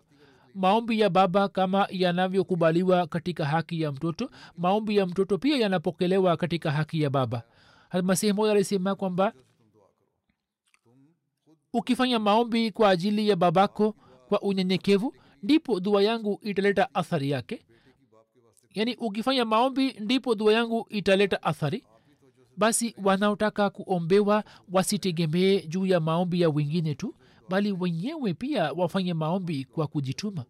Maombi ya baba kama yanavyokubaliwa katika haki ya mtoto maombi ya mtoto pia yanapokelewa katika haki ya baba. Masihi moja alisema kwamba ukifanya maombi kwa ajili ya babako kwa unyenyekevu ndipo dua yangu italeta athari yake. Yaani ukifanya maombi ndipo dua yangu italeta athari. Basi wanaotaka kuombewa wasitegemee juu ya maombi ya wengine tu bali wenyewe pia wafanye maombi kwa kujituma.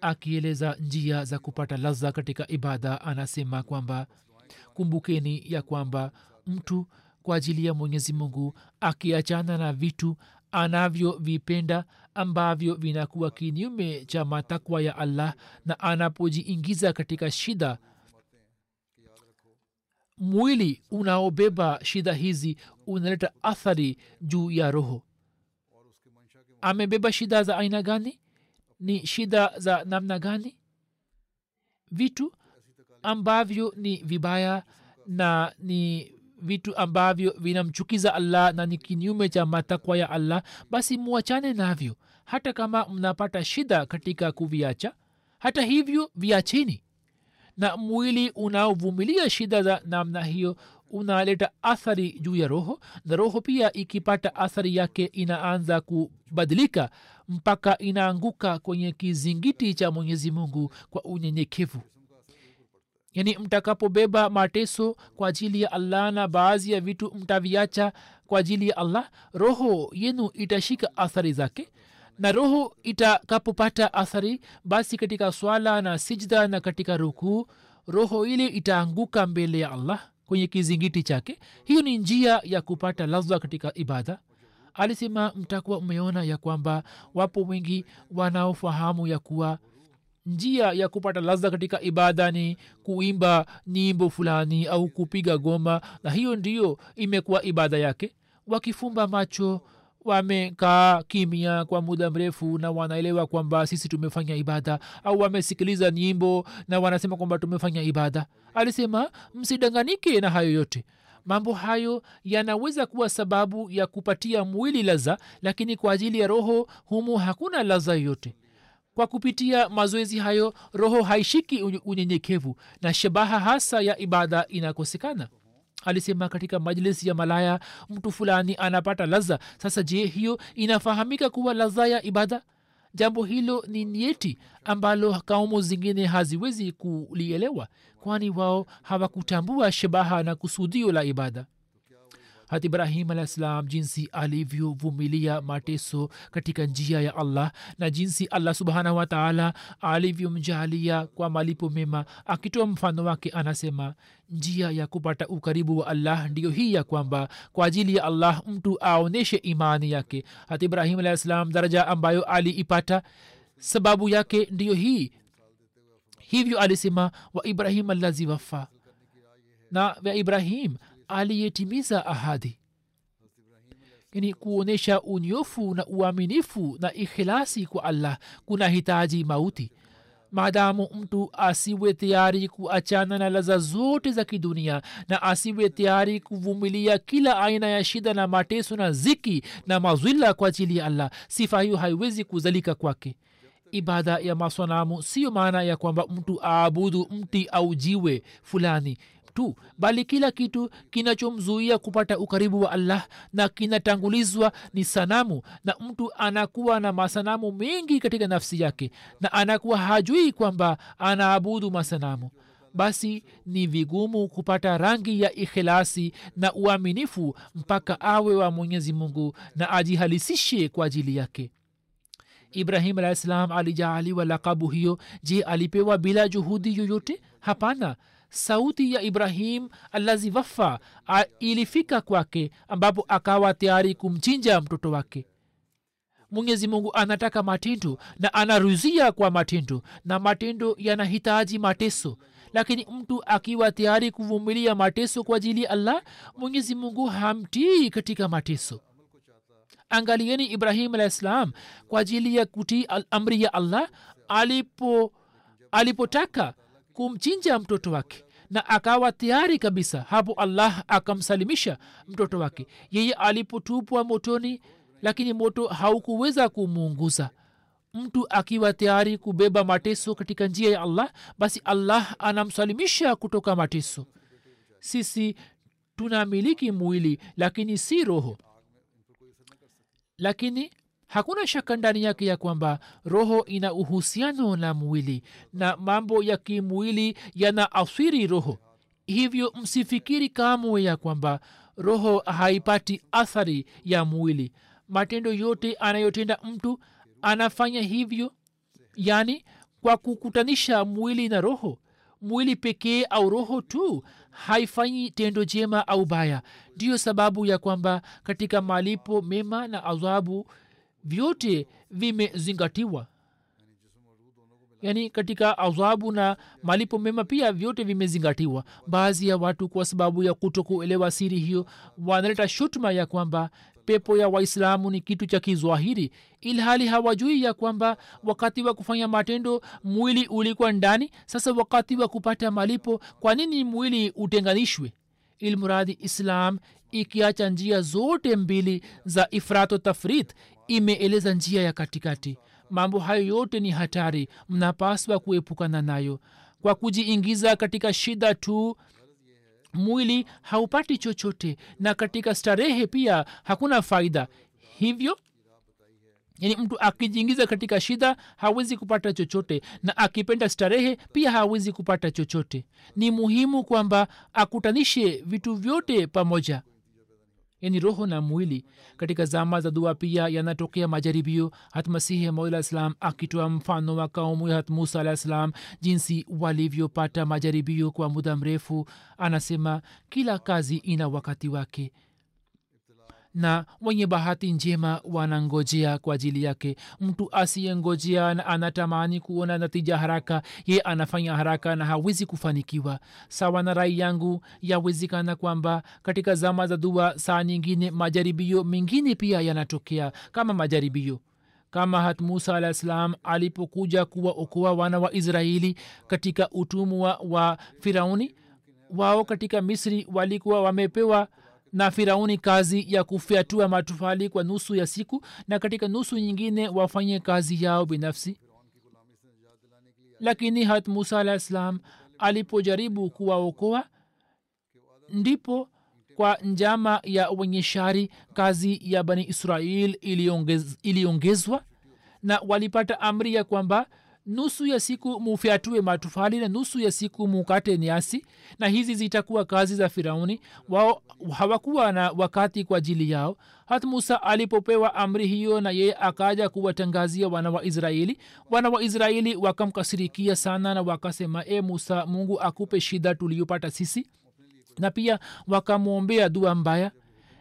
Akieleza njia za kupata laza katika ibada anasema kwamba kumbukeni ya kwamba mtu kwa ajili ya mwenyezi mungu akiachana na vitu anavyovipenda ambavyo vinakuwa kinyume cha matakwa ya allah na anapojiingiza katika shida. Mwili unaobeba shida hizi unaleta athari juu ya roho. Amebeba shida za aina gani? Ni shida za namna gani? Vitu ambavyo ni vibaya na ni vitu ambavyo vinamchukiza allah na ni kinyume cha matakwa ya allah basi muachane navyo. Hata kama mnapata shida katika kuviacha hata hivyo viachini na mwili unaovumilia shida za namna hiyo unaleta athari juu ya roho na roho pia ikipata athari yake inaanza kubadilika mpaka inaanguka kwenye kizingiti cha mwenyezi mungu kwa unyenyekevu yaani mtakapobeba mateso kwa ajili ya allah na baadhi ya vitu mtaviacha kwa ajili ya allah roho yenu itashika athari zake. Na roho itakapopata athari basi katika swala na sijda na katika rukuu roho ile itaanguka mbele ya allah kwenye kizingiti chake. Hiyo ni njia ya kupata lazwa katika ibada. Alisema mtakuwa umeona ya kwamba wapo wengi wanaofahamu ya kuwa njia ya kupata lazda katika ibada ni kuimba nyimbo fulani au kupiga goma na hiyo ndiyo imekuwa ibada yake. Wakifumba macho wamekaa kimya kwa muda mrefu na wanaelewa kwamba sisi tumefanya ibada au wamesikiliza nyimbo na wanasema kwamba tumefanya ibada. Alisema msidanganike na hayo yote. Mambo hayo yanaweza kuwa sababu ya kupatia mwili laza lakini kwa ajili ya roho humu hakuna laza yoyote kwa kupitia mazoezi hayo roho haishiki unyenyekevu na shabaha hasa ya ibada inakosekana. Alisema katika majlisi ya malaya mtu fulani anapata laza. Sasa je hiyo inafahamika kuwa laza ya ibada? Jambo hilo ni nieti ambalo kaumu zingine haziwezi kulielewa kwani wao hawakutambua shabaha na kusudio la ibada hat ibrahim alah salam jinsi alivyovumilia mateso katika njia ya allah na jinsi allah subhanahu wataala alivyomjalia kwa malipo mema. Akitoa mfano wake anasema njia ya kupata ukaribu wa allah ndiyo hii ya kwamba kwa ajili ya allah mtu aonyeshe imani yake. Hat ibrahim alah salam daraja ambayo aliipata sababu yake ndiyo hii. Hivyo alisema wa ibrahim allazi wafa. Na wa ibrahim aliyetimiza ahadi. Yani kuonyesha unyofu na uaminifu na ikhilasi kwa allah kuna hitaji mauti. Maadamu mtu asiwe tayari kuachana na laza zote za kidunia na asiwe tayari kuvumilia kila aina ya shida na mateso na ziki na mazwila kwa ajili ya allah sifa hiyo haiwezi kuzalika kwake. Ibada ya maswanamu siyo maana ya kwamba mtu aabudu mti au jiwe fulani tu bali kila kitu kinachomzuia kupata ukaribu wa allah na kinatangulizwa ni sanamu na mtu anakuwa na masanamu mengi katika nafsi yake na anakuwa hajui kwamba anaabudu masanamu. Basi ni vigumu kupata rangi ya ikhilasi na uaminifu mpaka awe wa mwenyezi mungu na ajihalisishe kwa ajili yake. Ibrahim alahi salam alijaaliwa lakabu hiyo. Je alipewa bila juhudi yoyote? Hapana sauti ya ibrahim allazi wafa ilifika kwake ambapo akawa tayari kumchinja mtoto wake. Mwenyezi mungu anataka matendo na anaruzia kwa matendo na matendo yanahitaji mateso. Lakini mtu akiwa tayari kuvumilia mateso kwa ajili ya allah mwenyezi mungu hamtii katika mateso. Angalieni ibrahim alah ssalam kwa ajili ya kutii amri ya allah alipo alipotaka kumchinja mtoto wake. Na akawa tayari kabisa hapo allah akamsalimisha mtoto wake. Yeye alipotupwa motoni lakini moto haukuweza kumuunguza. Mtu akiwa tayari kubeba mateso katika njia ya allah basi allah anamsalimisha kutoka mateso. Sisi tunamiliki mwili lakini si roho. Lakini hakuna shaka ndani yake ya kwamba roho ina uhusiano na mwili na mambo ya kimwili yana athiri roho. Hivyo msifikiri kamwe ya kwamba roho haipati athari ya mwili. Matendo yote anayotenda mtu anafanya hivyo yani kwa kukutanisha mwili na roho. Mwili pekee au roho tu haifanyi tendo jema au baya. Ndiyo sababu ya kwamba katika malipo mema na adhabu vyote vimezingatiwa. Yaani katika adhabu na malipo mema pia vyote vimezingatiwa. Baadhi ya watu kwa sababu ya kuto kuelewa siri hiyo wanaleta shutuma ya kwamba pepo ya waislamu ni kitu cha kizwahiri ilhali hawajui ya kwamba wakati wa kufanya matendo mwili ulikuwa ndani. Sasa wakati wa kupata malipo kwa nini mwili utenganishwe? Ilmuradhi islam ikiacha njia zote mbili za ifrato tafrit imeeleza njia ya katikati. Mambo hayo yote ni hatari. Mnapaswa kuepukana nayo. Kwa kujiingiza katika shida tu mwili haupati chochote. Na katika starehe pia hakuna faida. Hivyo yani mtu akijiingiza katika shida hawezi kupata chochote. Na akipenda starehe pia hawezi kupata chochote. Ni muhimu kwamba akutanishe vitu vyote pamoja yani roho na mwili. Katika zama za dua pia yanatokea majaribio. Hatmasihi maula salam akitoa mfano wa kaumu ya hat musa alah salam jinsi walivyopata majaribio kwa muda mrefu. Anasema kila kazi ina wakati wake na wenye bahati njema wanangojea kwa ajili yake. Mtu asiyengojea na anatamani kuona natija haraka ye anafanya haraka na hawezi kufanikiwa. Sawa na rai yangu yawezekana kwamba katika zama za dua saa nyingine majaribio mengine pia yanatokea kama majaribio. Kama hat musa alah salam alipokuja kuwaokoa wana wa israeli katika utumwa wa firauni wao katika misri walikuwa wamepewa na firauni kazi ya kufyatua matofali kwa nusu ya siku na katika nusu nyingine wafanye kazi yao binafsi. Lakini hat musa alah ssalam alipojaribu kuwaokoa ndipo kwa njama ya wenye shari kazi ya bani israel iliongez, iliongezwa na walipata amri ya kwamba nusu ya siku mufyatue matofali na nusu ya siku mukate nyasi na hizi zitakuwa kazi za firauni. Wao hawakuwa na wakati kwa ajili yao. Hat musa alipopewa amri hiyo na yeye akaja kuwatangazia wana wa israeli. Wana wa israeli wakamkasirikia sana na wakasema e musa mungu akupe shida tuliyopata sisi. Na pia wakamwombea dua mbaya.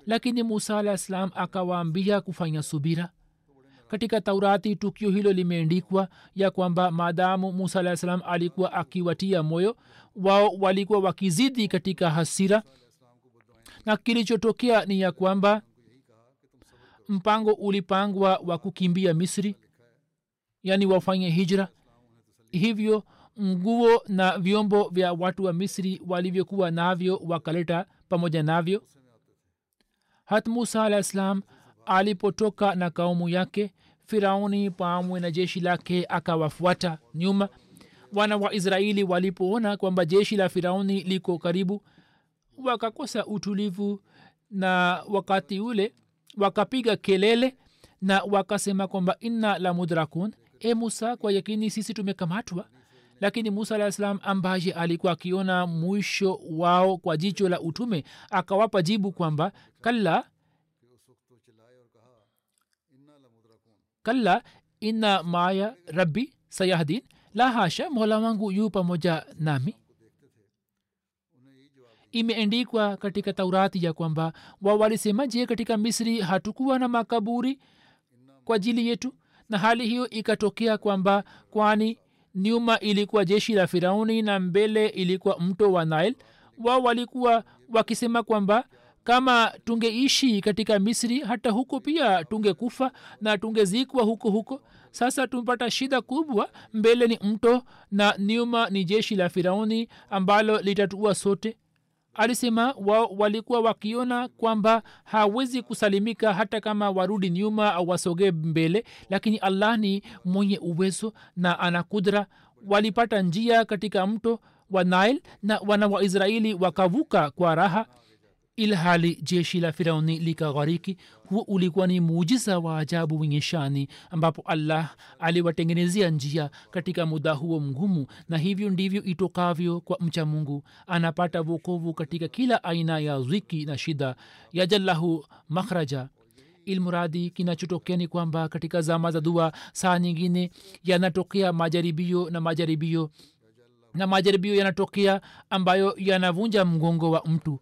Lakini musa alah salam akawaambia kufanya subira katika taurati tukio hilo limeandikwa ya kwamba maadamu musa alah salam alikuwa akiwatia moyo wao walikuwa wakizidi katika hasira. Na kilichotokea ni ya kwamba mpango ulipangwa wa kukimbia misri yaani wafanye hijra. Hivyo nguo na vyombo vya watu wa misri walivyokuwa navyo wakaleta pamoja navyo. Hat musa alah salam alipotoka na kaumu yake firauni pamwe na jeshi lake akawafuata nyuma. Wana wa israeli walipoona kwamba jeshi la firauni liko karibu wakakosa utulivu na wakati ule wakapiga kelele na wakasema kwamba inna la mudrakun. E musa kwa yakini sisi tumekamatwa. Lakini musa alah salam ambaye alikuwa akiona mwisho wao kwa jicho la utume akawapa jibu kwamba kalla kalla ina maya rabbi sayahdin la hasha mola wangu yu pamoja nami. Imeendikwa katika taurati ya kwamba wa walisema je katika misri hatukuwa na makaburi kwa ajili yetu? Na hali hiyo ikatokea kwamba kwani nyuma ilikuwa jeshi la firauni na mbele ilikuwa mto wa nail wao walikuwa wakisema kwamba kama tungeishi katika misri hata huko pia tungekufa na tungezikwa huko huko. Sasa tumepata shida kubwa mbele ni mto na nyuma ni jeshi la firauni ambalo litatua sote. Alisema wao walikuwa wakiona kwamba hawezi kusalimika hata kama warudi nyuma au wasogee mbele lakini allah ni mwenye uwezo na ana kudra. Walipata njia katika mto wa nil na wana wa israeli wakavuka kwa raha ilhali jeshi la firauni likaghariki huo ulikuwa ni muujiza wa ajabu wenye shani ambapo allah aliwatengenezea njia katika muda huo mgumu na hivyo ndivyo itokavyo kwa mcha mungu. Anapata vokovu katika kila aina ya ziki na shida. Yajallahu makhraja. Ilmuradi kinachotokea ni kwamba katika zama za dua saa nyingine yanatokea majaribio na majaribio na majaribio yanatokea ambayo yanavunja mgongo wa mtu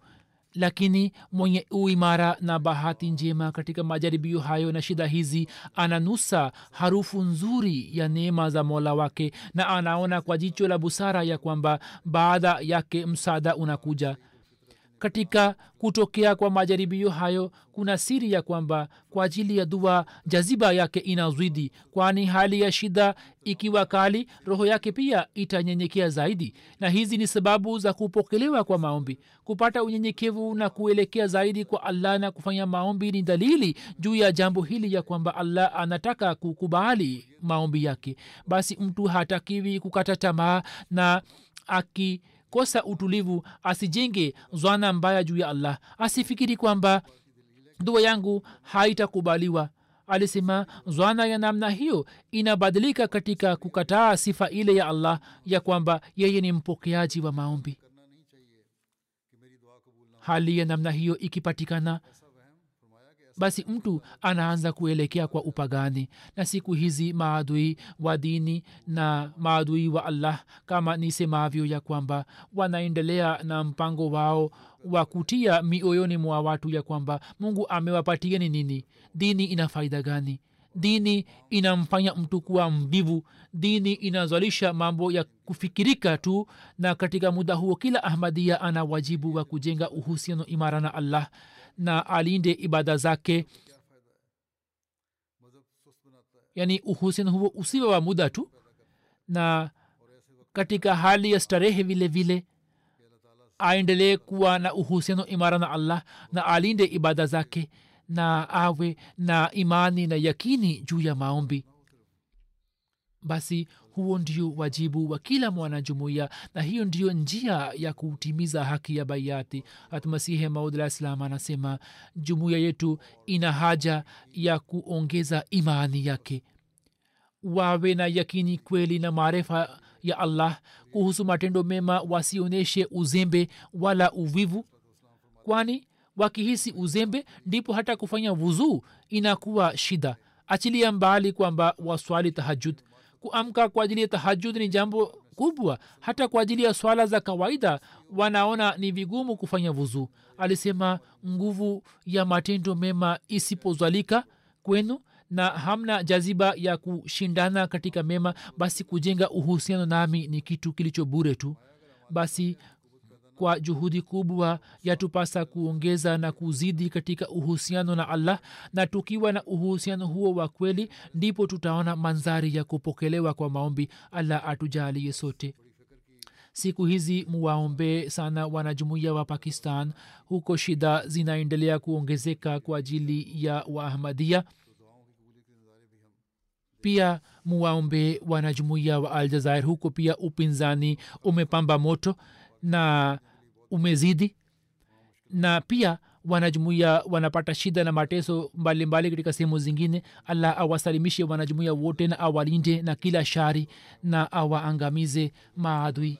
lakini mwenye uimara na bahati njema katika majaribio hayo na shida hizi ananusa harufu nzuri ya neema za mola wake na anaona kwa jicho la busara ya kwamba baada yake msaada unakuja katika kutokea kwa majaribio hayo kuna siri ya kwamba kwa ajili ya dua jaziba yake inazwidi kwani hali ya shida ikiwa kali roho yake pia itanyenyekea zaidi. Na hizi ni sababu za kupokelewa kwa maombi. Kupata unyenyekevu na kuelekea zaidi kwa allah na kufanya maombi ni dalili juu ya jambo hili ya kwamba allah anataka kukubali maombi yake. Basi mtu hatakiwi kukata tamaa na aki kosa utulivu asijenge zwana mbaya juu ya allah. Asifikiri kwamba dua yangu haitakubaliwa. Alisema zwana ya namna hiyo inabadilika katika kukataa sifa ile ya allah ya kwamba yeye ni mpokeaji wa maombi. Hali ya namna hiyo ikipatikana basi mtu anaanza kuelekea kwa upagani. Na siku hizi maadui wa dini na maadui wa allah kama nisemavyo ya kwamba wanaendelea na mpango wao wa kutia mioyoni mwa watu ya kwamba mungu amewapatieni nini? Dini ina faida gani? Dini inamfanya mtu kuwa mvivu. Dini inazalisha mambo ya kufikirika tu. Na katika muda huo kila ahmadia ana wajibu wa kujenga uhusiano imara na allah na alinde ibada zake. Yani uhusiano huo usiwe wa muda tu na katika hali ya starehe vile vile aendelee kuwa na uhusiano imara na allah na alinde ibada zake na awe na imani na yakini juu ya maombi. Basi huo ndio wajibu wa kila mwanajumuiya na hiyo ndiyo njia ya kutimiza haki ya baiati hatmasihi maudlah salam anasema jumuiya yetu ina haja ya kuongeza imani yake. Wawe na yakini kweli na maarifa ya allah kuhusu matendo mema wasionyeshe uzembe wala uvivu. Kwani wakihisi uzembe ndipo hata kufanya vuzuu inakuwa shida. Achilia mbali kwamba waswali tahajud kuamka kwa ajili ya tahajud ni jambo kubwa. Hata kwa ajili ya swala za kawaida wanaona ni vigumu kufanya vuzuu alisema nguvu ya matendo mema isipozwalika kwenu na hamna jaziba ya kushindana katika mema basi kujenga uhusiano nami ni kitu kilicho bure tu. Basi kwa juhudi kubwa yatupasa kuongeza na kuzidi katika uhusiano na allah. Na tukiwa na uhusiano huo wa kweli ndipo tutaona mandhari ya kupokelewa kwa maombi. Allah atujalie sote. Siku hizi muwaombee sana wanajumuiya wa pakistan. Huko shida zinaendelea kuongezeka kwa ajili ya waahmadia pia muwaombe wanajumuiya wa aljazair huko pia upinzani umepamba moto na umezidi. Na pia wanajumuia wanapata shida na mateso mbalimbali katika sehemu zingine. Allah awasalimishe wanajumuia wote na awalinde na kila shari na awaangamize maadui